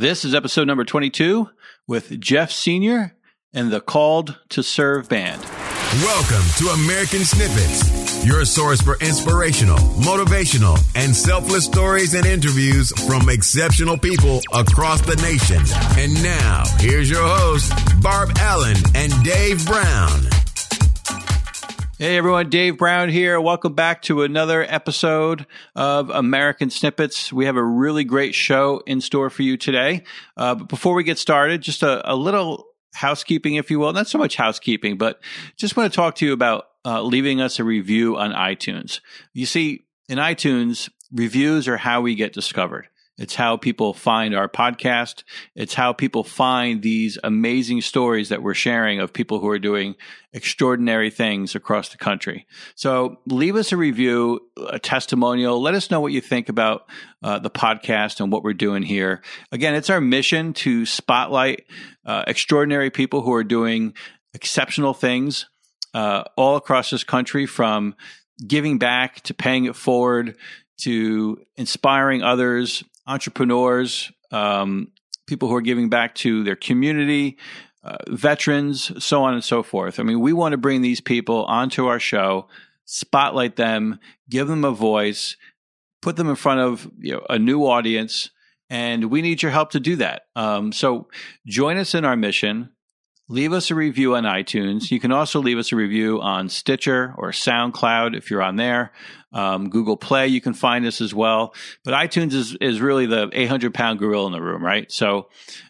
This is episode number 22 with Jeff Senior and the Called to Serve Band. Welcome to American Snippets, your source for inspirational, motivational, and selfless stories and interviews from exceptional people across the nation. And now, here's your hosts, Barb Allen and Dave Brown. Hey everyone, Dave Brown here. Welcome back to another episode of American Snippets. We have a really great show in store for you today. Uh, but before we get started, just a, a, little housekeeping, if you will. Not so much housekeeping, but just want to talk to you about uh, leaving us a review on iTunes. You see, in iTunes, reviews are how we get discovered. It's how people find our podcast. It's how people find these amazing stories that we're sharing of people who are doing extraordinary things across the country. So leave us a review, a testimonial. Let us know what you think about uh, the podcast and what we're doing here. Again, it's our mission to spotlight uh, extraordinary people who are doing exceptional things uh, all across this country from giving back to paying it forward to inspiring others entrepreneurs, um, people who are giving back to their community, uh, veterans, so on and so forth. I mean, we want to bring these people onto our show, spotlight them, give them a voice, put them in front of you know, a new audience, and we need your help to do that. Um, so join us in our mission leave us a review on iTunes. You can also leave us a review on Stitcher or SoundCloud if you're on there. Um, Google Play, you can find us as well. But iTunes is, is really the 800 pound gorilla in the room, right? So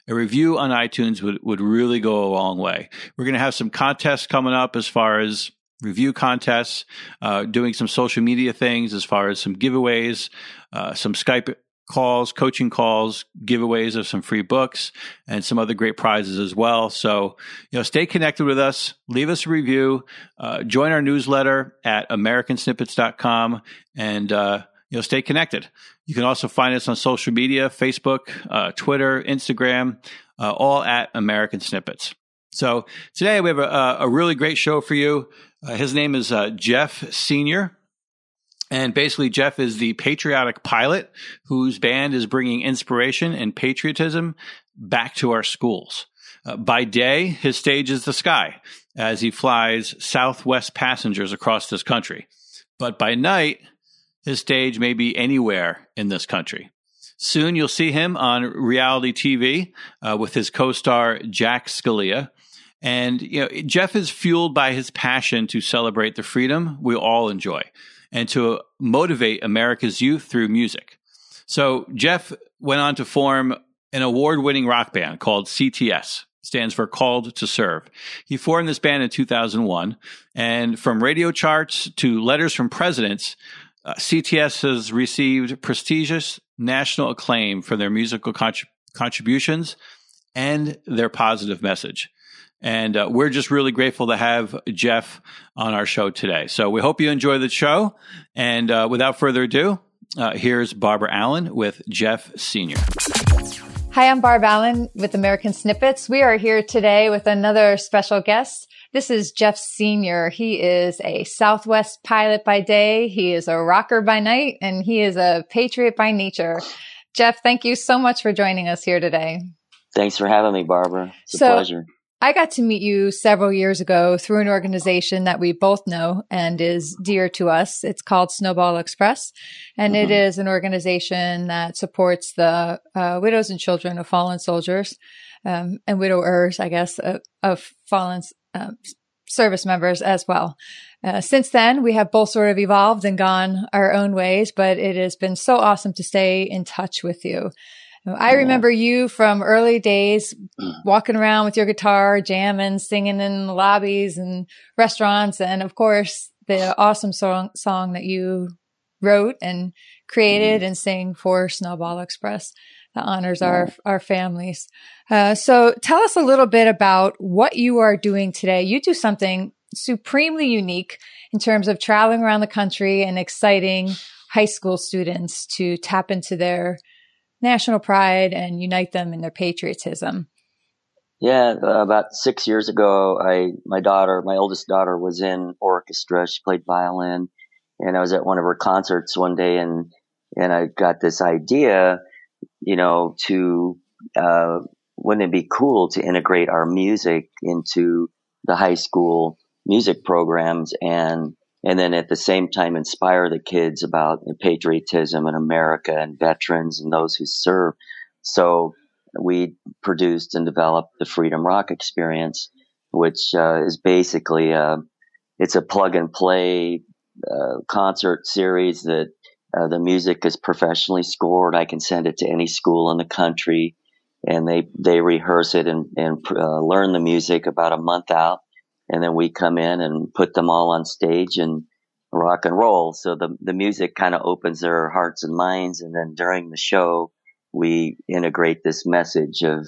a review on iTunes would, would really go a long way. We're going to have some contests coming up as far as review contests, uh, doing some social media things as far as some giveaways, uh, some Skype calls, coaching calls, giveaways of some free books, and some other great prizes as well. So, you know, stay connected with us. Leave us a review. Uh, join our newsletter at americansnippets.com and, uh, you know, stay connected. You can also find us on social media, Facebook, uh, Twitter, Instagram, uh, all at American Snippets. So today we have a, a really great show for you. Uh, his name is uh, Jeff Senior. And basically, Jeff is the patriotic pilot whose band is bringing inspiration and patriotism back to our schools. Uh, by day, his stage is the sky as he flies Southwest passengers across this country. But by night, his stage may be anywhere in this country. Soon you'll see him on reality TV uh, with his co star Jack Scalia. And you know, Jeff is fueled by his passion to celebrate the freedom we all enjoy and to motivate America's youth through music. So Jeff went on to form an award winning rock band called CTS, stands for Called to Serve. He formed this band in 2001, and from radio charts to letters from presidents, uh, CTS has received prestigious national acclaim for their musical contributions and their positive message. And uh, we're just really grateful to have Jeff on our show today. So we hope you enjoy the show. And uh, without further ado, uh, here's Barbara Allen with Jeff Senior Hi, I'm Barb Allen with American Snippets. We are here today with another special guest. This is Jeff Senior He is a Southwest pilot by day. He is a rocker by night and he is a patriot by nature. Jeff, thank you so much for joining us here today. Thanks for having me, Barbara. It's so, a pleasure. I got to meet you several years ago through an organization that we both know and is dear to us. It's called Snowball Express, and mm-hmm. it is an organization that supports the uh, widows and children of fallen soldiers um, and widowers, I guess, uh, of fallen uh, service members as well. Uh, since then, we have both sort of evolved and gone our own ways, but it has been so awesome to stay in touch with you. I remember you from early days walking around with your guitar, jamming, singing in the lobbies and restaurants. And of course, the awesome song, song that you wrote and created mm-hmm. and sang for Snowball Express that honors our, our families. Uh, so tell us a little bit about what you are doing today. You do something supremely unique in terms of traveling around the country and exciting high school students to tap into their national pride and unite them in their patriotism. Yeah, uh, about six years ago, I my daughter, my oldest daughter, was in orchestra. She played violin, and I was at one of her concerts one day, and and I got this idea, you know, to uh, wouldn't it be cool to integrate our music into the high school music programs and and then at the same time inspire the kids about patriotism and America and veterans and those who serve. So we produced and developed the Freedom Rock Experience, which uh, is basically a, it's a plug and play uh, concert series that uh, the music is professionally scored. I can send it to any school in the country, and they they rehearse it and and uh, learn the music about a month out, and then we come in and put them all on stage and rock and roll. So the the music kind of opens their hearts and minds, and then during the show, we integrate this message of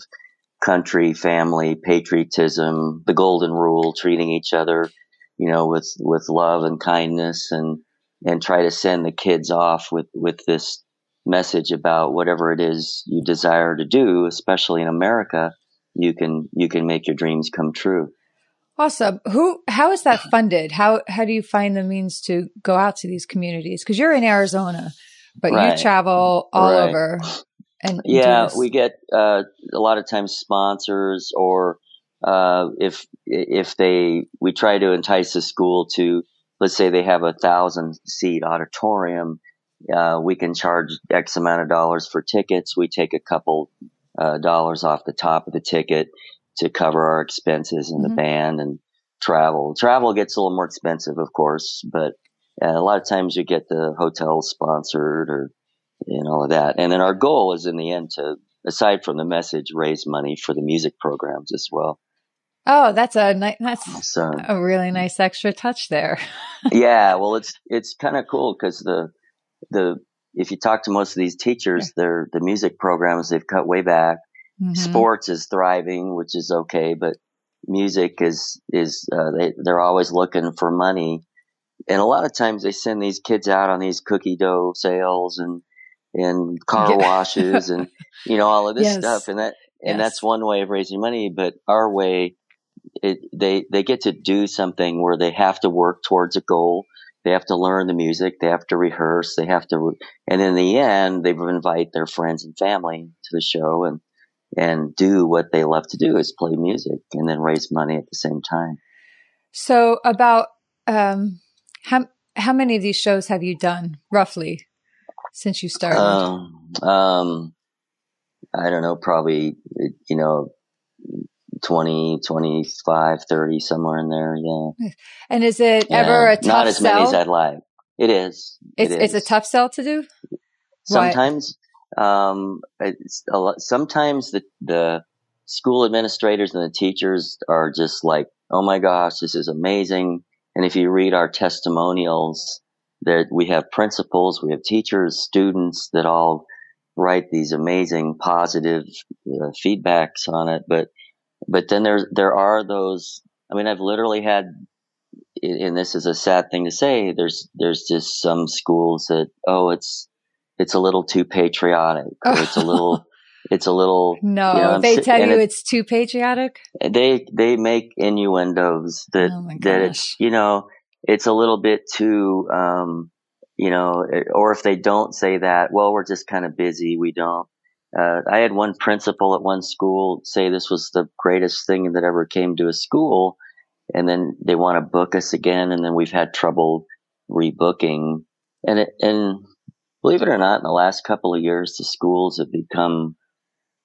country, family, patriotism, the golden rule, treating each other, you know, with with love and kindness, and and try to send the kids off with with this message about whatever it is you desire to do, especially in America, you can you can make your dreams come true. Awesome. Who how is that funded? How how do you find the means to go out to these communities? Because you're in Arizona, but right. you travel all right. over. And yeah, we get uh, a lot of times sponsors, or uh, if if they we try to entice a school to let's say they have a thousand seat auditorium, uh, we can charge X amount of dollars for tickets. We take a couple uh, dollars off the top of the ticket to cover our expenses in mm-hmm. the band and travel. Travel gets a little more expensive, of course, but uh, a lot of times you get the hotel sponsored or and all of that. And then our goal is in the end to, aside from the message, raise money for the music programs as well. Oh, that's a nice, that's so, a really nice extra touch there. yeah. Well, it's, it's kind of cool because the, the, if you talk to most of these teachers, they're the music programs they've cut way back. Mm-hmm. Sports is thriving, which is okay, but music is, is, uh, they, they're always looking for money. And a lot of times they send these kids out on these cookie dough sales and, and car washes and you know all of this yes. stuff and that and yes. that's one way of raising money but our way it, they they get to do something where they have to work towards a goal they have to learn the music they have to rehearse they have to and in the end they invite their friends and family to the show and and do what they love to do is play music and then raise money at the same time so about um how how many of these shows have you done roughly since you started? Um, um, I don't know, probably, you know, 20, 25, 30, somewhere in there. Yeah. And is it yeah. ever a tough Not as sell? many as I'd like. It is. It's, it's a tough sell to do? Sometimes, um, lot, sometimes the, the school administrators and the teachers are just like, oh my gosh, this is amazing. And if you read our testimonials, that we have principals, we have teachers, students that all write these amazing positive uh, feedbacks on it. But, but then there, there are those, I mean, I've literally had, and this is a sad thing to say, there's, there's just some schools that, oh, it's, it's a little too patriotic or it's a little, it's a little no you know, they tell you it, it's too patriotic they they make innuendos that oh that it's you know it's a little bit too, um, you know, or if they don't say that, well, we're just kind of busy. We don't. Uh, I had one principal at one school say this was the greatest thing that ever came to a school, and then they want to book us again, and then we've had trouble rebooking. And it, and believe it or not, in the last couple of years, the schools have become.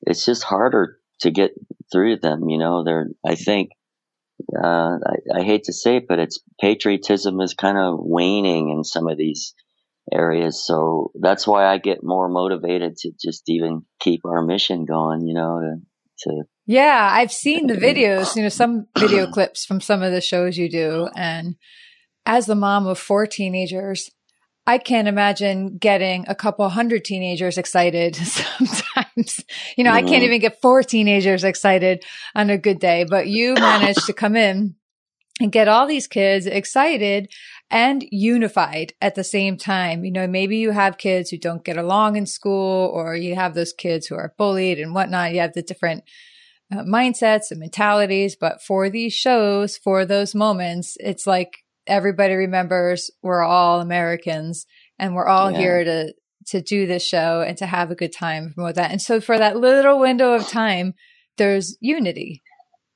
It's just harder to get through them. You know, they're. I think uh, I, I, hate to say it, but it's patriotism is kind of waning in some of these areas. So that's why I get more motivated to just even keep our mission going, you know, to, to yeah, I've seen the videos, you know, some video clips from some of the shows you do. And as the mom of four teenagers, I can't imagine getting a couple hundred teenagers excited sometimes. You know, mm-hmm. I can't even get four teenagers excited on a good day, but you managed to come in and get all these kids excited and unified at the same time. You know, maybe you have kids who don't get along in school or you have those kids who are bullied and whatnot. You have the different uh, mindsets and mentalities, but for these shows, for those moments, it's like everybody remembers we're all Americans and we're all yeah. here to to do this show and to have a good time promote that. And so for that little window of time, there's unity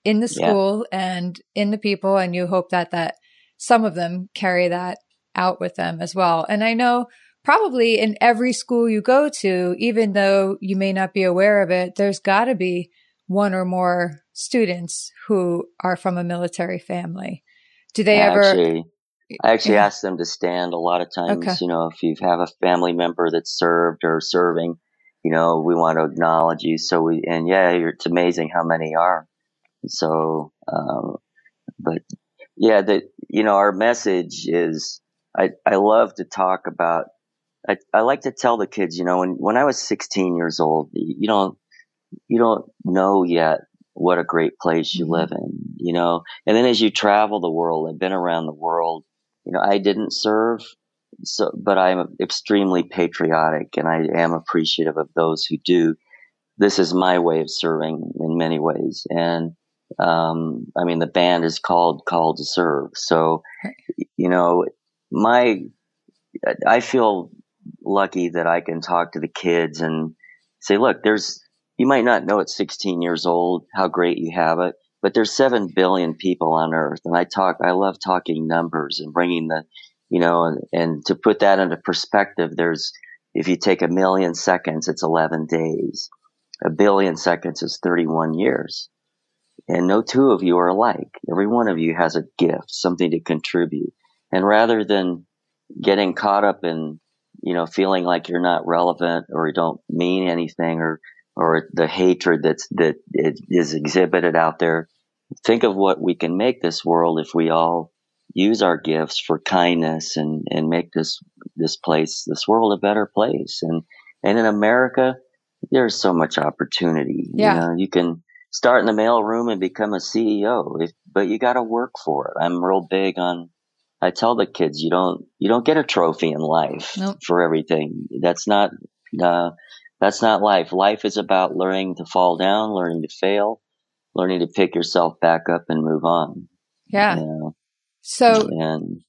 in the school yeah. and in the people. And you hope that that some of them carry that out with them as well. And I know probably in every school you go to, even though you may not be aware of it, there's got to be one or more students who are from a military family. Do they ever? Actually, I actually yeah. ask them to stand a lot of times. Okay. You know, if you have a family member that's served or serving, you know, we want to acknowledge you. So we, and yeah, it's amazing how many are. So, um, but yeah, that, you know, our message is, I, I love to talk about, I, I like to tell the kids, you know, when, when I was 16 years old, you don't, you don't know yet what a great place you mm-hmm. live in, you know, and then as you travel the world, I've been around the world, you know, I didn't serve, so, but I'm extremely patriotic and I am appreciative of those who do. This is my way of serving in many ways. And, um, I mean, the band is called Called to Serve. So, you know, my, I feel lucky that I can talk to the kids and say, look, there's, you might not know at 16 years old how great you have it, but there's 7 billion people on earth. And I talk, I love talking numbers and bringing the, you know, and, and to put that into perspective, there's, if you take a million seconds, it's 11 days. A billion seconds is 31 years. And no two of you are alike. Every one of you has a gift, something to contribute. And rather than getting caught up in, you know, feeling like you're not relevant or you don't mean anything or, or the hatred that's, that is exhibited out there, think of what we can make this world if we all use our gifts for kindness and, and make this, this place, this world a better place. And, and in America, there's so much opportunity. Yeah. You know, you can, start in the mailroom and become a CEO, if, but you got to work for it. I'm real big on. I tell the kids you don't you don't get a trophy in life nope. for everything. That's not uh, that's not life. Life is about learning to fall down, learning to fail, learning to pick yourself back up and move on. Yeah. You know? So and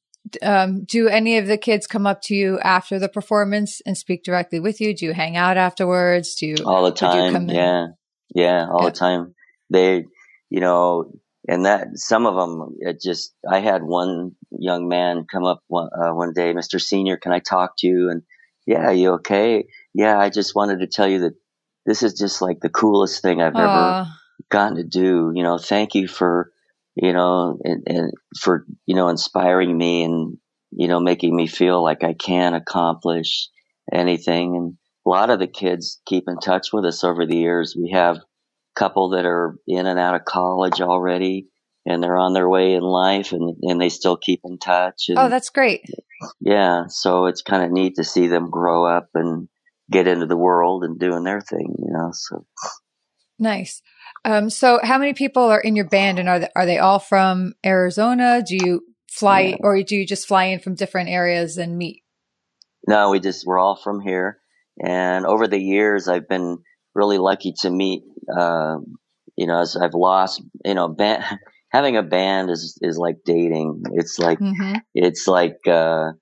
um, do any of the kids come up to you after the performance and speak directly with you? Do you hang out afterwards? Do you all the time? Yeah, yeah, all yeah. the time. They, you know, and that some of them, it just, I had one young man come up one, uh, one day, Mr. Senior, can I talk to you? And yeah, you okay? Yeah, I just wanted to tell you that this is just like the coolest thing I've Aww. ever gotten to do. You know, thank you for, you know, and, and for, you know, inspiring me and, you know, making me feel like I can accomplish anything. And a lot of the kids keep in touch with us over the years. We have a couple that are in and out of college already and they're on their way in life and, and they still keep in touch. And, oh, that's great. Yeah. So it's kind of neat to see them grow up and get into the world and doing their thing, you know, so. Nice. Um, so how many people are in your band and are they, are they all from Arizona? Do you fly yeah. or do you just fly in from different areas and meet? No, we just, we're all from here. And over the years, I've been really lucky to meet uh, you know, as I've lost, you know, band, having a band is, is like dating. It's like, mm-hmm. it's like, uh,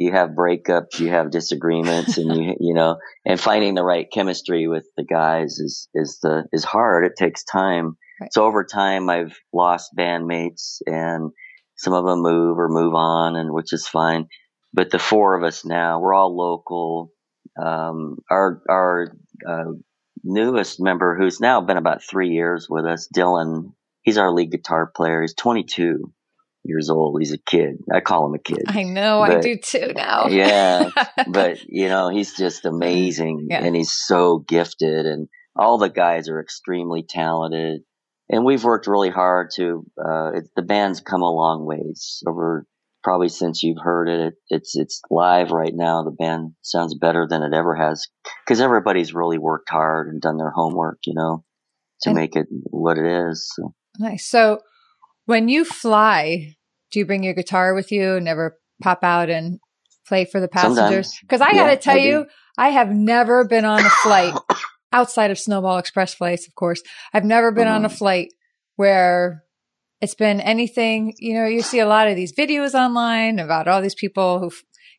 you have breakups, you have disagreements and you, you know, and finding the right chemistry with the guys is, is the, is hard. It takes time. Right. So over time, I've lost bandmates and some of them move or move on and which is fine. But the four of us now, we're all local. Um, our, our, uh, newest member who's now been about three years with us, Dylan. He's our lead guitar player. He's 22 years old. He's a kid. I call him a kid. I know. But, I do too now. yeah. But, you know, he's just amazing yeah. and he's so gifted and all the guys are extremely talented. And we've worked really hard to, uh, it, the band's come a long ways over probably since you've heard it. It's it's live right now. The band sounds better than it ever has because everybody's really worked hard and done their homework, you know, to and make it what it is. So. Nice. So when you fly, do you bring your guitar with you? And never pop out and play for the passengers? Because I yeah, got to tell I you, I have never been on a flight outside of Snowball Express flights, of course. I've never been on a mm-hmm. flight where it's been anything, you know, you see a lot of these videos online about all these people who,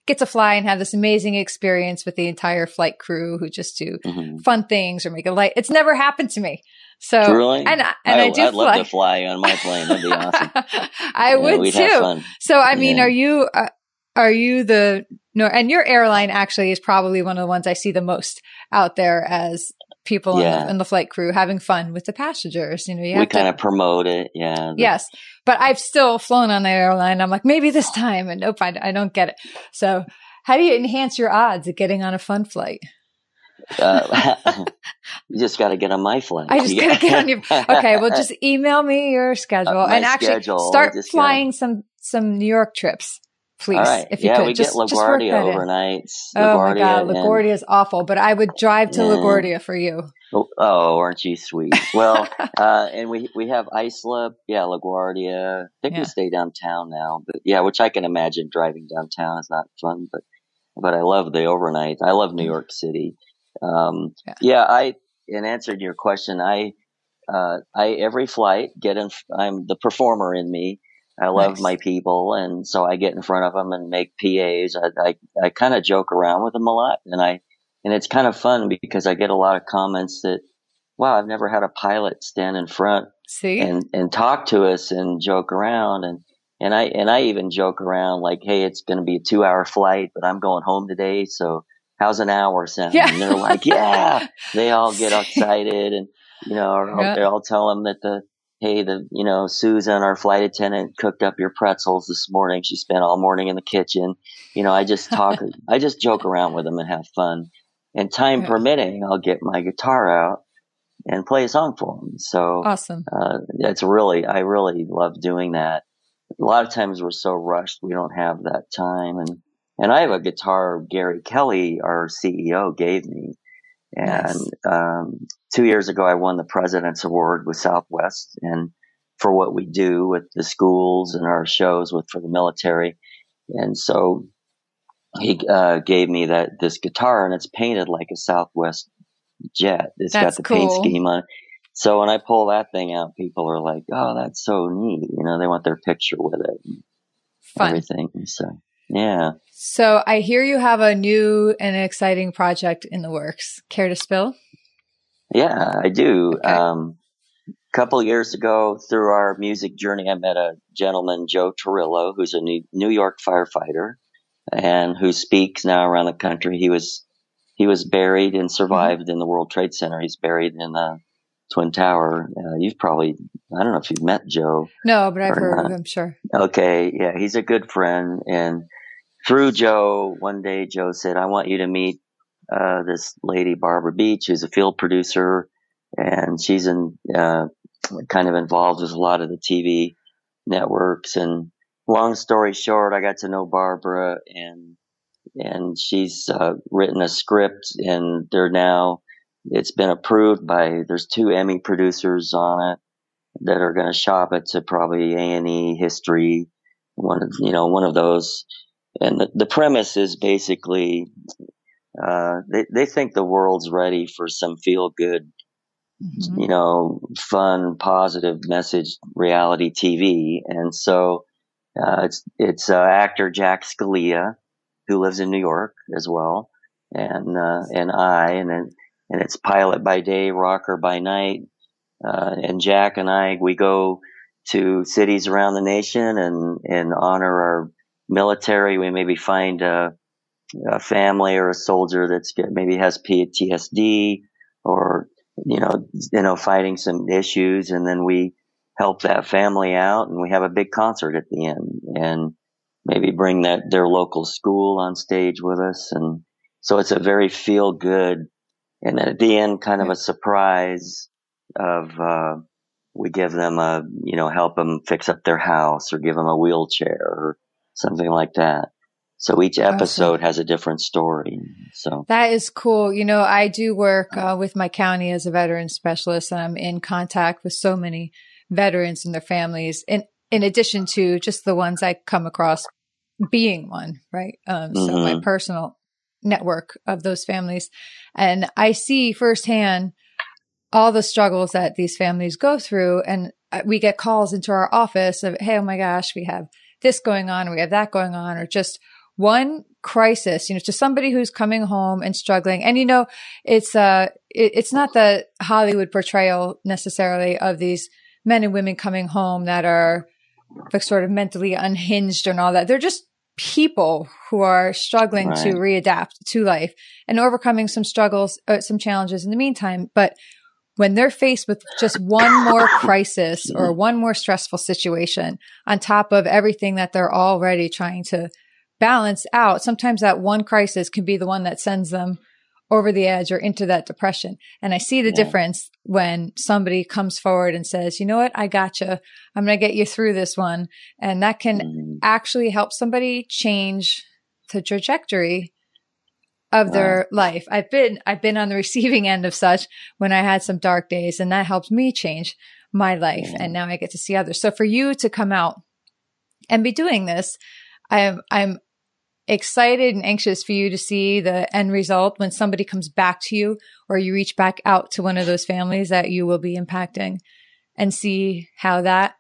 get to fly and have this amazing experience with the entire flight crew who just do mm-hmm. fun things or make a light. It's never happened to me. So really, and, and I, I do. I'd fly. love to fly on my plane. That'd be awesome. I yeah, would too. So I mean, yeah. are you uh, are you the no? And your airline actually is probably one of the ones I see the most out there as people yeah. in, the, in, the, flight crew having fun with the passengers. You know, you we kind of promote it. Yeah. Yes. But I've still flown on the airline. I'm like, maybe this time. And nope, I, I don't get it. So how do you enhance your odds of getting on a fun flight? Uh, you just got to get on my flight. I just got to get on your. Okay, well, just email me your schedule uh, and actually schedule, start flying gotta, some some New York trips please. Right. If you yeah, could. we just, get LaGuardia overnights. Oh my God, LaGuardia is awful, but I would drive to LaGuardia for you. Oh, oh, aren't you sweet? Well, uh, and we we have Isla, yeah, LaGuardia. I think yeah. we stay downtown now, but yeah, which I can imagine driving downtown is not fun, but but I love the overnight. I love New mm. York City. Um, yeah. yeah, I in answer to your question, I uh, I every flight get in. I'm the performer in me I love nice. my people, and so I get in front of them and make PAs. I I, I kind of joke around with them a lot, and I and it's kind of fun because I get a lot of comments that, wow, I've never had a pilot stand in front See? and and talk to us and joke around and. And I and I even joke around like, "Hey, it's going to be a two-hour flight, but I'm going home today, so how's an hour sound?" Yeah. And they're like, "Yeah." they all get excited, and you know, or yeah. I'll, I'll tell them that the hey, the, you know, Susan, our flight attendant cooked up your pretzels this morning. She spent all morning in the kitchen. You know, I just talk, I just joke around with them and have fun. And time yeah. permitting, I'll get my guitar out and play a song for them. So awesome. Uh, it's really, I really love doing that. A lot of times we're so rushed, we don't have that time. And, and I have a guitar Gary Kelly, our CEO, gave me and nice. um, two years ago, I won the President's Award with Southwest, and for what we do with the schools and our shows with for the military. And so he uh, gave me that this guitar, and it's painted like a Southwest jet. It's that's got the cool. paint scheme on it. So when I pull that thing out, people are like, "Oh, that's so neat!" You know, they want their picture with it. Fun. Everything. So yeah. So I hear you have a new and exciting project in the works. Care to spill? Yeah, I do. Okay. Um, a couple years ago, through our music journey, I met a gentleman, Joe Torrillo, who's a New York firefighter and who speaks now around the country. He was he was buried and survived in the World Trade Center. He's buried in the Twin Tower. Uh, you've probably I don't know if you've met Joe. No, but I've heard not. of him. Sure. Okay, yeah, he's a good friend, and through Joe, one day Joe said, I want you to meet uh, this lady, Barbara Beach, who's a field producer, and she's in uh, kind of involved with a lot of the TV networks. And long story short, I got to know Barbara, and and she's uh, written a script, and they're now it's been approved by there's two Emmy producers on it that are going to shop it to probably A and E History, one of you know one of those and the, the premise is basically uh, they they think the world's ready for some feel good, mm-hmm. you know, fun, positive message reality TV, and so uh, it's it's uh, actor Jack Scalia who lives in New York as well, and uh, and I, and then, and it's pilot by day, rocker by night, uh, and Jack and I we go to cities around the nation and and honor our military. We maybe find a, a family or a soldier that's maybe has PTSD or you know you know fighting some issues, and then we help that family out, and we have a big concert at the end, and maybe bring that their local school on stage with us, and so it's a very feel good, and at the end, kind of a surprise of. Uh, we give them a, you know, help them fix up their house or give them a wheelchair or something like that. So each episode awesome. has a different story. So that is cool. You know, I do work uh, with my county as a veteran specialist, and I'm in contact with so many veterans and their families. In in addition to just the ones I come across being one, right? Um, so mm-hmm. my personal network of those families, and I see firsthand all the struggles that these families go through, and uh, we get calls into our office of, "Hey, oh my gosh, we have." This going on, or we have that going on, or just one crisis, you know, to somebody who's coming home and struggling. And, you know, it's, uh, it, it's not the Hollywood portrayal necessarily of these men and women coming home that are like sort of mentally unhinged and all that. They're just people who are struggling right. to readapt to life and overcoming some struggles, uh, some challenges in the meantime. But when they're faced with just one more crisis or one more stressful situation on top of everything that they're already trying to balance out, sometimes that one crisis can be the one that sends them over the edge or into that depression. And I see the yeah. difference when somebody comes forward and says, you know what? I got you. I'm going to get you through this one. And that can mm. actually help somebody change the trajectory of wow. their life. I've been, I've been on the receiving end of such when I had some dark days and that helped me change my life. Yeah. And now I get to see others. So for you to come out and be doing this, I'm, I'm excited and anxious for you to see the end result when somebody comes back to you or you reach back out to one of those families that you will be impacting and see how that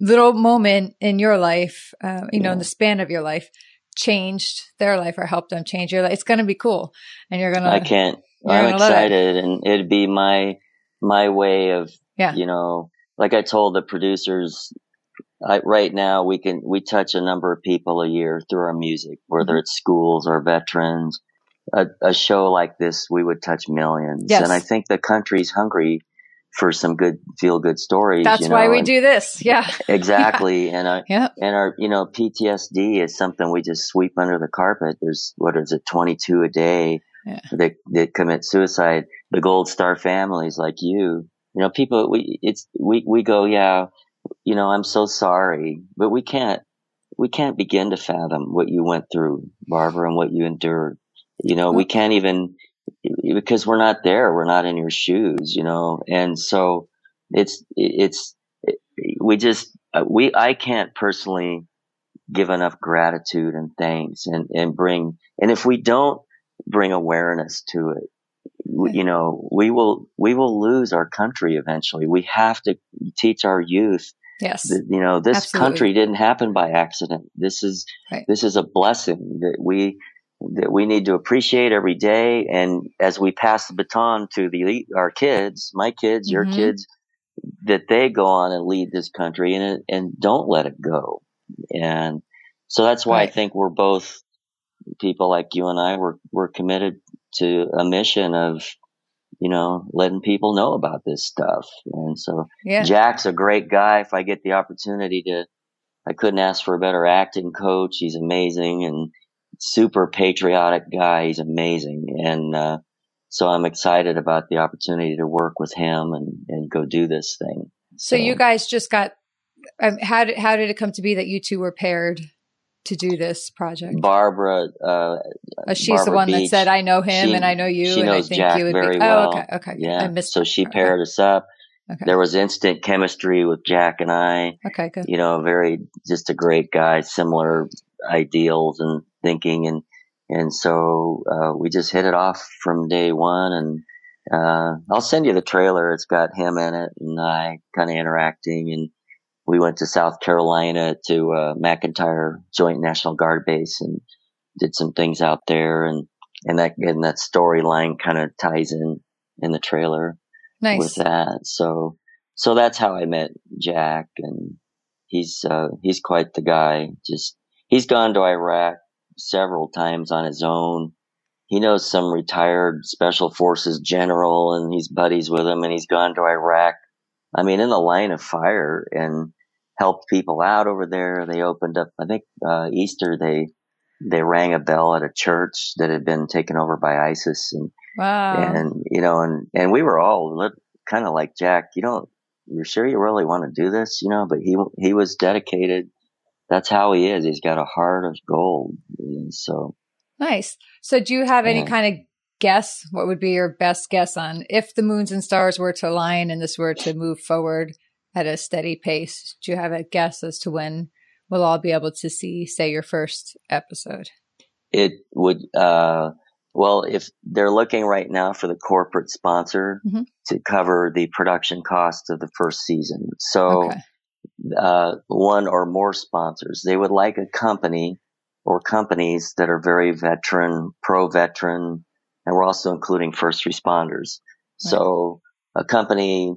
little moment in your life, uh, you yeah. know, in the span of your life, changed their life or helped them change your life. It's going to be cool, and you're gonna. I can't. I'm excited, it. and it'd be my my way of, yeah. you know, like I told the producers I, right now we can we touch a number of people a year through our music, whether mm-hmm. it's schools or veterans. A, a, show like this, we would touch millions, yes. and I think the country's hungry for some good feel good stories. That's you know, why we do this. Yeah, exactly. yeah. And our yeah. and our you know PTSD is something we just sweep under the carpet. There's what is it, 22 a day yeah. that that commit suicide. The Gold Star families like you, you know, people we it's we we go yeah you know, I'm so sorry, but we can't, we can't begin to fathom what you went through, Barbara, and what you endured. You know, we can't even, because we're not there. We're not in your shoes, you know, and so it's, it's, we just, uh, we, I can't personally give enough gratitude and thanks and, and bring, and if we don't bring awareness to it, you know, we will, we will lose our country eventually. We have to teach our youth Yes. you know, this Absolutely. country didn't happen by accident. This is, right. this is a blessing that we, that we need to appreciate every day. And as we pass the baton to the, our kids, my kids, mm-hmm. your kids, that they go on and lead this country and, and don't let it go. And so that's why right. I think we're both people like you and I, we're, we're committed to a mission of, you know, letting people know about this stuff. And so yeah. Jack's a great guy. If I get the opportunity to, I couldn't ask for a better acting coach. He's amazing and super patriotic guy. He's amazing. And, uh, so I'm excited about the opportunity to work with him and, and go do this thing. So, so you guys just got, um, how did, how did it come to be that you two were paired? to do this project? Barbara. Uh, oh, she's Barbara the one Beach. that said, "I know him, she, and I know you, and I think Jack you would very be." Well. Oh, okay, okay. Yeah. I missed so she paired okay. us up. Okay. There was instant chemistry with Jack and I. Okay, good. You know, very just a great guy, similar ideals and thinking, and and so uh, we just hit it off from day one. And uh, I'll send you the trailer. It's got him in it and I kind of interacting and we went to South Carolina to uh, McEntire Joint National Guard Base and did some things out there, and and that and that storyline kind of ties in in the trailer nice. with that. So so that's how I met Jack, and he's uh, he's quite the guy. Just he's gone to Iraq several times on his own. He knows some retired special forces general, and he's buddies with him, and he's gone to Iraq. I mean, in the line of fire, and helped people out over there. They opened up, I think, uh, Easter, they, they rang a bell at a church that had been taken over by ISIS. And, wow. and, you know, and, and we were all kind of like, Jack, you don't, you're sure you really want to do this, you know, but he, he was dedicated. That's how he is. He's got a heart of gold. And so. Nice. So do you have any kind of guess? What would be your best guess on if the moons and stars were to align and this were to move forward? at a steady pace. Do you have a guess as to when we'll all be able to see, say, your first episode? It would, uh, well, if they're looking right now for the corporate sponsor mm-hmm. to cover the production cost of the first season. So, okay. Uh, one or more sponsors, they would like a company or companies that are very veteran, pro veteran, and we're also including first responders. Right. So a company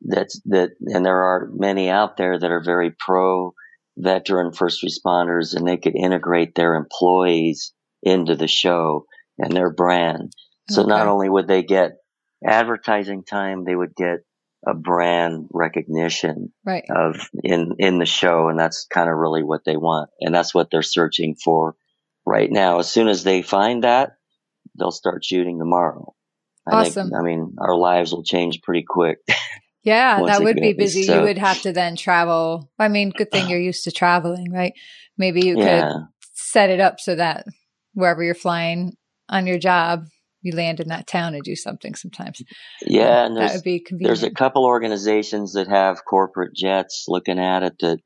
that's that, and there are many out there that are very pro veteran first responders and they could integrate their employees into the show and their brand. So okay. not only would they get advertising time, they would get a brand recognition right. of in in the show and that's kind of really what they want and that's what they're searching for right now. As soon as they find that they'll start shooting tomorrow. I awesome. Think, i mean our lives will change pretty quick. Yeah that would be busy. So, you would have to then travel. I mean good thing you're used to traveling right? Maybe you yeah. could set it up so that wherever you're flying on your job you land in that town and do something sometimes. Yeah, and that would be convenient. There's a couple organizations that have corporate jets looking at it that,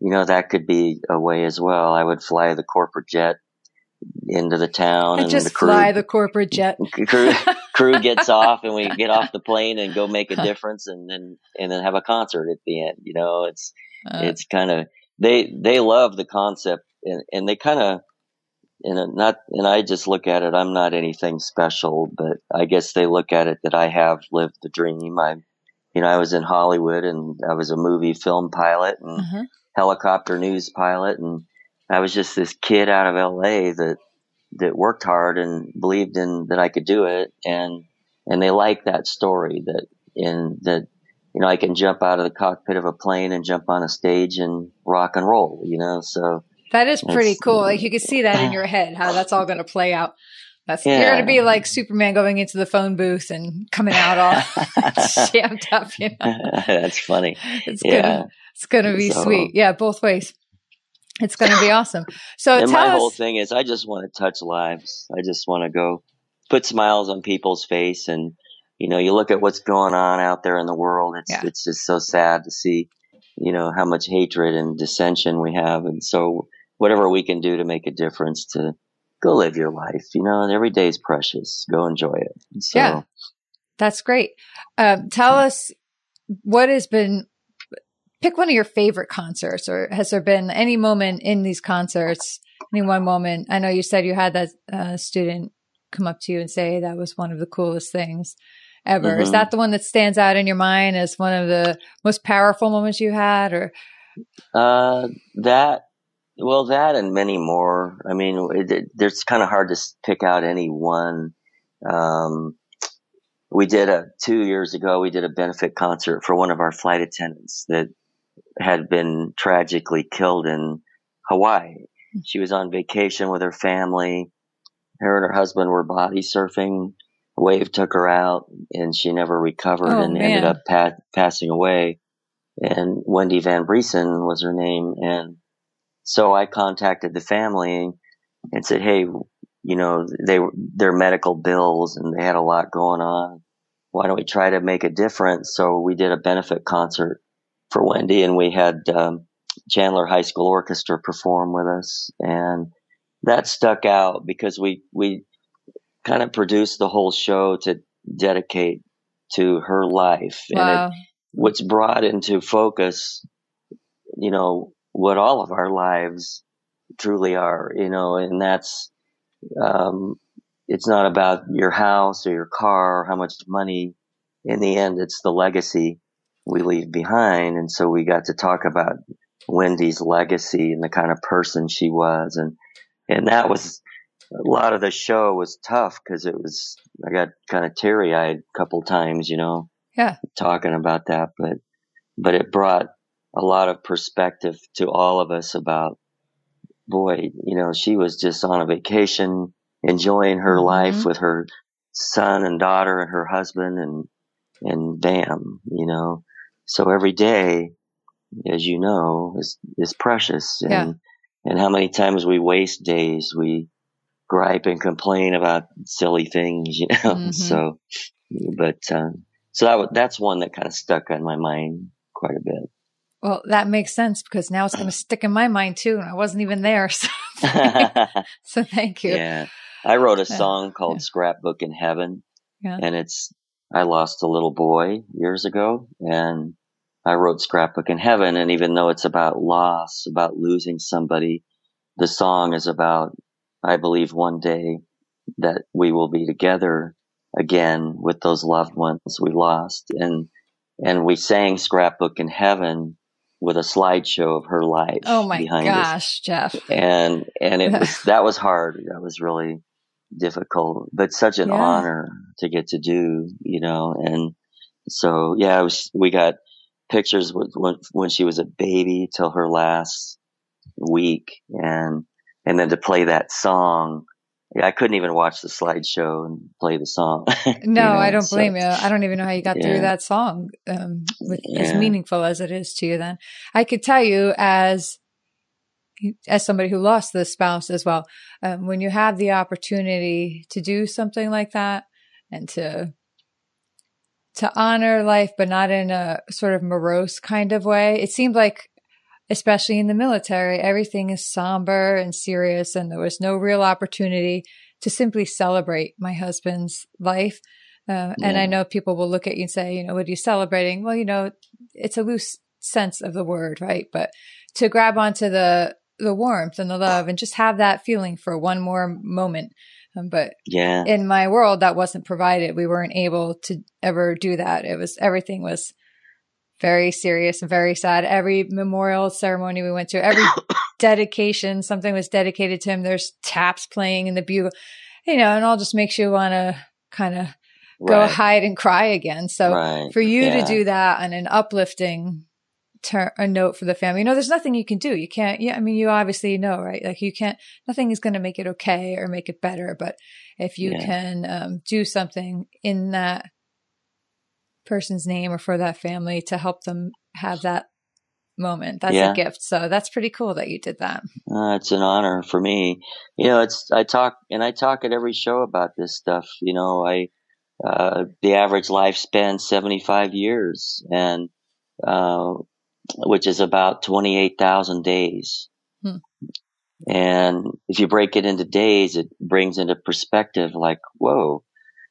you know, that could be a way as well. I would fly the corporate jet into the town and, and just the crew, fly the corporate jet. crew, crew gets off and we get off the plane and go make a difference and then and then have a concert at the end. You know, it's uh, it's kind of they they love the concept and, and they kind of and not and I just look at it. I'm not anything special, but I guess they look at it that I have lived the dream. I, you know, I was in Hollywood and I was a movie film pilot and mm-hmm. helicopter news pilot, and I was just this kid out of L.A. that that worked hard and believed in that I could do it, and and they like that story that in that you know I can jump out of the cockpit of a plane and jump on a stage and rock and roll, you know, so that is pretty cool. Like you can see that in your head, how that's all going to play out. That's yeah. you're going to be like Superman going into the phone booth and coming out all jammed up. You know? That's funny. It's yeah. gonna it's gonna be so, sweet. Yeah, both ways. It's going to be awesome. So and my us, whole thing is, I just want to touch lives. I just want to go put smiles on people's face, and you know, you look at what's going on out there in the world. It's yeah. it's just so sad to see, you know, how much hatred and dissension we have, and so whatever we can do to make a difference to go live your life. You know, and every day is precious. Go enjoy it. So, yeah, that's great. Um, tell us what has been. Pick one of your favorite concerts, or has there been any moment in these concerts, any one moment? I know you said you had that uh, student come up to you and say that was one of the coolest things ever. Mm-hmm. Is that the one that stands out in your mind as one of the most powerful moments you had, or? Uh, that well, that and many more. I mean, it, it, it's kind of hard to pick out any one. Um, we did a two years ago. We did a benefit concert for one of our flight attendants that had been tragically killed in Hawaii. She was on vacation with her family. Her and her husband were body surfing. A wave took her out, and she never recovered oh, and man. ended up pa- passing away. And Wendy Van Briesen was her name, and so I contacted the family and said, Hey, you know, they, were their medical bills and they had a lot going on. Why don't we try to make a difference? So we did a benefit concert for Wendy and we had, um, Chandler High School Orchestra perform with us. And that stuck out because we, we kind of produced the whole show to dedicate to her life. Wow. And it, what's brought into focus, you know, what all of our lives truly are, you know, and that's, um, it's not about your house or your car or how much money. In the end, it's the legacy we leave behind. And so we got to talk about Wendy's legacy and the kind of person she was. And, and that was a lot of the show was tough because it was, I got kind of teary eyed a couple times, you know, yeah, talking about that, but, but it brought a lot of perspective to all of us about, boy, you know, she was just on a vacation, enjoying her mm-hmm. life with her son and daughter and her husband and, and bam, you know, so every day, as you know, is, is precious. And, yeah. and how many times we waste days, we gripe and complain about silly things, you know, mm-hmm. so, but, um, so that, that's one that kind of stuck on my mind quite a bit. Well, that makes sense because now it's going to stick in my mind too. And I wasn't even there. So, so thank you. Yeah. I wrote a uh, song yeah. called yeah. Scrapbook in Heaven. Yeah. And it's, I lost a little boy years ago and I wrote Scrapbook in Heaven. And even though it's about loss, about losing somebody, the song is about, I believe one day that we will be together again with those loved ones we lost. And, and we sang Scrapbook in Heaven with a slideshow of her life. Oh my gosh, us. Jeff. And, and it was, that was hard. That was really difficult, but such an Yeah. honor to get to do, you know, and so yeah, was, we got pictures with, when, when she was a baby till her last week and, and then to play that song. Yeah, I couldn't even watch the slideshow and play the song. No, you know, I don't so- blame you. I don't even know how you got Yeah. through that song, um, with, as meaningful as it is to you. Then I could tell you as as somebody who lost the spouse as well, um, when you have the opportunity to do something like that and to to honor life, but not in a sort of morose kind of way. It seemed like, especially in the military, everything is somber and serious, and there was no real opportunity to simply celebrate my husband's life. Uh, And I know people will look at you and say, you know, what are you celebrating? Well, you know, it's a loose sense of the word, right? But to grab onto the the warmth and the love and just have that feeling for one more moment. Um, but Yeah. in my world that wasn't provided we weren't able to ever do that it was everything was very serious and very sad every memorial ceremony we went to every dedication something was dedicated to him there's taps playing in the bugle you know and all just makes you want to kind of go right. hide and cry again so right. for you Yeah. to do that on an uplifting ter- a note for the family. You know, there's nothing you can do. You can't. Yeah, I mean, you obviously know, right? Like you can't. Nothing is going to make it okay or make it better. But if you Yeah. can um, do something in that person's name or for that family to help them have that moment, that's Yeah. a gift. So that's pretty cool that you did that. Uh, it's an honor for me. You know, it's I talk and I talk at every show about this stuff. You know, I uh, the average lifespan seventy five years, and uh, which is about twenty eight thousand days. Hmm. And if you break it into days, it brings into perspective. Like, whoa,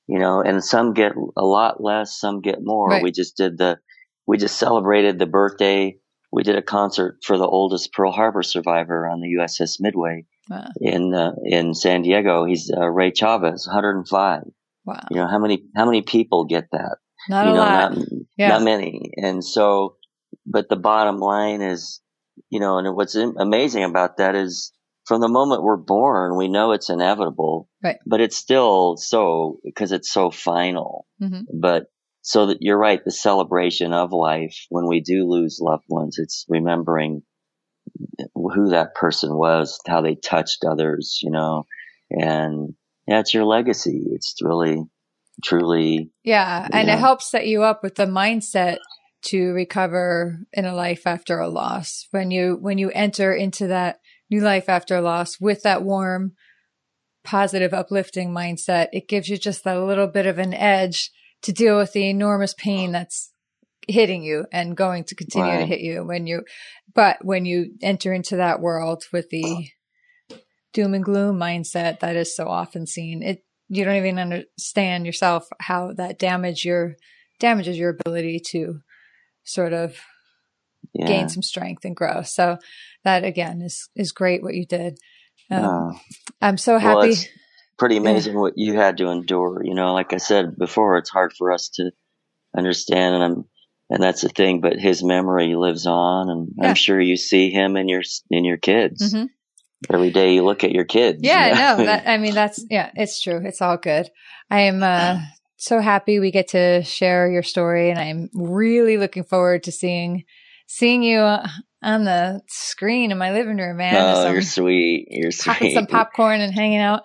you know. And some get a lot less, some get more. Right. We just did the, we just celebrated the birthday we did a concert for the oldest Pearl Harbor survivor on the USS Midway Wow. in uh, in San Diego. He's uh, Ray Chavez, 105. Wow. You know how many how many people get that? Not you a know, lot. not Yeah. not many. And so, but the bottom line is, you know, and what's amazing about that is from the moment we're born, we know it's inevitable, Right. but it's still so because it's so final. Mhm. But so that you're right, the celebration of life when we do lose loved ones, it's remembering who that person was, how they touched others, you know, and yeah, it's your legacy. It's really, truly, Yeah, and it helps set you up with the mindset to recover in a life after a loss. When you when you enter into that new life after loss with that warm, positive, uplifting mindset, it gives you just that little bit of an edge to deal with the enormous pain that's hitting you and going to continue to hit you when you but when you enter into that world with the doom and gloom mindset that is so often seen it you don't even understand yourself how that damage your damages your ability to sort of yeah. gain some strength and grow so that again is is great what you did um, Uh, i'm so well, happy it's pretty amazing what you had to endure. You know, like I said before, it's hard for us to understand, and I'm, and that's the thing. But his memory lives on, and Yeah. I'm sure you see him in your in your kids Mhm. every day. You look at your kids. Yeah, you know? no, that, I mean, that's, yeah, it's true. It's all good. I am, uh, so happy we get to share your story and I'm really looking forward to seeing, seeing you on the screen in my living room, man. oh, you're sweet. You're popping sweet. some popcorn and hanging out.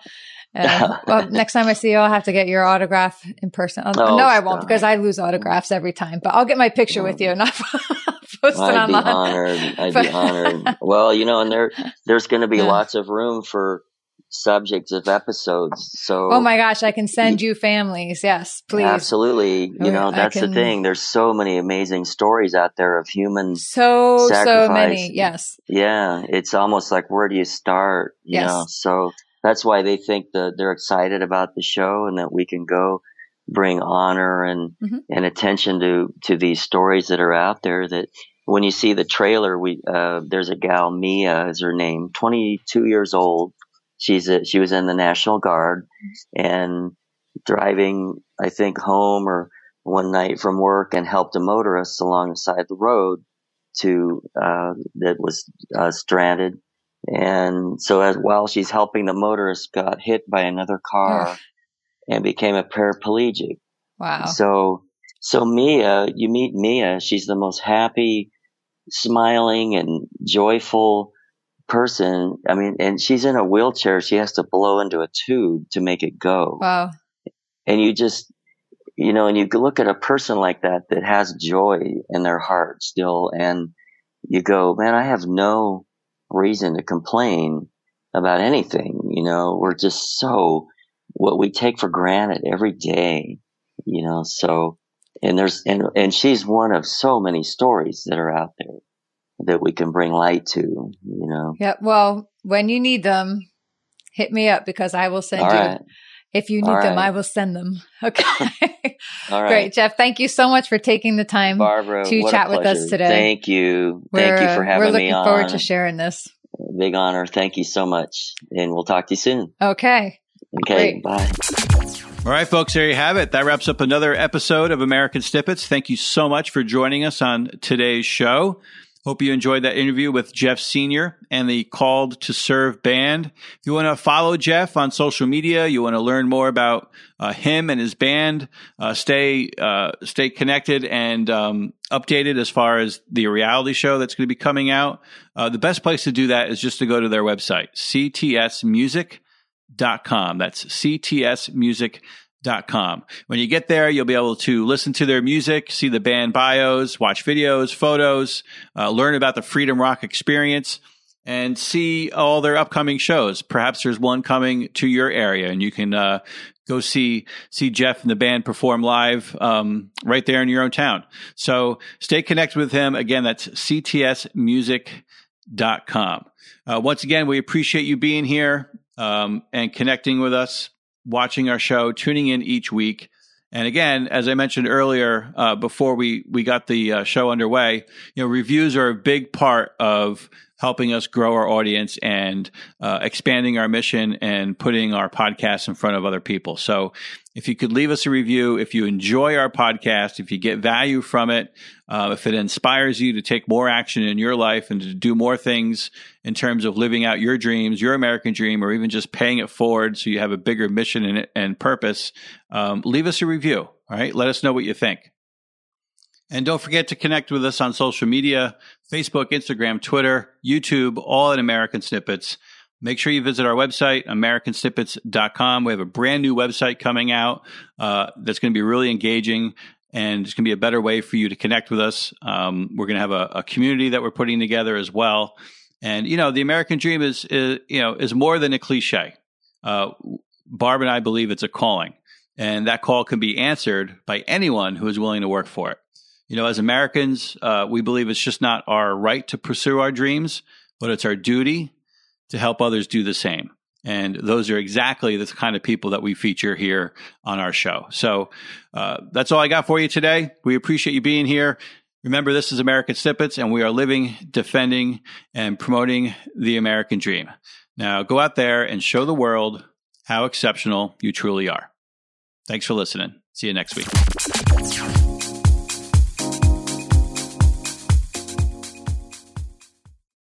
Uh, well, next time I see you, I'll have to get your autograph in person. Oh, no, I won't because I lose autographs every time. But I'll get my picture with you and I'll post it I'd be honored. I'd be honored. Well, you know, and there there's going to be Yeah. lots of room for subjects of episodes. So Oh my gosh, I can send you families. Yes, please. Absolutely. Oh, You know, that's can- the thing. There's so many amazing stories out there of humans. So, so many. Yes. Yeah. It's almost like, where do you start? You Yes. know, so that's why they think that they're excited about the show and that we can go bring honor and, Mhm. and attention to, to these stories that are out there that, when you see the trailer, we uh, there's a gal Mia is her name, 22 years old. She's a, she was in the National Guard and driving, I think, home or one night from work and helped a motorist along the side of the road to uh, that was uh, stranded. And so as while she's helping the motorist, got hit by another car and became a paraplegic. Wow. So so Mia, you meet Mia. She's the most happy, smiling, and joyful person. I mean, and she's in a wheelchair. She has to blow into a tube to make it go. Wow. And you just, you know, and you look at a person like that that has joy in their heart still, and you go, man, I have no reason to complain about anything. You know, we're just so what we take for granted every day. You know, so and there's and and she's one of so many stories that are out there that we can bring light to. You know. Yeah. Well, when you need them, hit me up because I will send All you. right. If you need All them, right. I will send them. Okay. All right. Great, Jeff. Thank you so much for taking the time Barbara, to chat with us today. Thank you. We're, Thank you for having We're me looking on. forward to sharing this. Big honor. Thank you so much. And we'll talk to you soon. Okay. Okay. Great. Bye. All right, folks, there you have it. That wraps up another episode of American Snippets. Thank you so much for joining us on today's show. Hope you enjoyed that interview with Jeff Senior and the Called to Serve band. If you want to follow Jeff on social media, you want to learn more about uh, him and his band, uh, stay uh, stay connected and um, updated as far as the reality show that's going to be coming out. Uh, the best place to do that is just to go to their website, ctsmusic.com. That's ctsmusic.com. When you get there, you'll be able to listen to their music, see the band bios, watch videos, photos, uh, learn about the Freedom Rock experience, and see all their upcoming shows. Perhaps there's one coming to your area, and you can uh, go see see Jeff and the band perform live um, right there in your own town. So stay connected with him. Again, that's ctsmusic.com. Uh, once again, we appreciate you being here um, and connecting with us, watching our show, tuning in each week. And again, as I mentioned earlier, uh, before we we got the uh, show underway, you know, reviews are a big part of helping us grow our audience and uh, expanding our mission and putting our podcast in front of other people. So, if you could leave us a review, if you enjoy our podcast, if you get value from it, uh, if it inspires you to take more action in your life and to do more things in terms of living out your dreams, your American dream, or even just paying it forward so you have a bigger mission and, purpose, um, leave us a review. All right. Let us know what you think. And don't forget to connect with us on social media Facebook, Instagram, Twitter, YouTube, all at American Snippets. Make sure you visit our website, americansnippets.com. We have a brand new website coming out uh, that's going to be really engaging and it's going to be a better way for you to connect with us. Um, we're going to have a, a community that we're putting together as well. And, you know, the American dream is, is you know, is more than a cliche. Uh, Barb and I believe it's a calling, and that call can be answered by anyone who is willing to work for it. You know, as Americans, uh, we believe it's just not our right to pursue our dreams, but it's our duty to help others do the same. And those are exactly the kind of people that we feature here on our show. So uh, that's all I got for you today. We appreciate you being here. Remember, this is American Snippets, and we are living, defending, and promoting the American dream. Now go out there and show the world how exceptional you truly are. Thanks for listening. See you next week.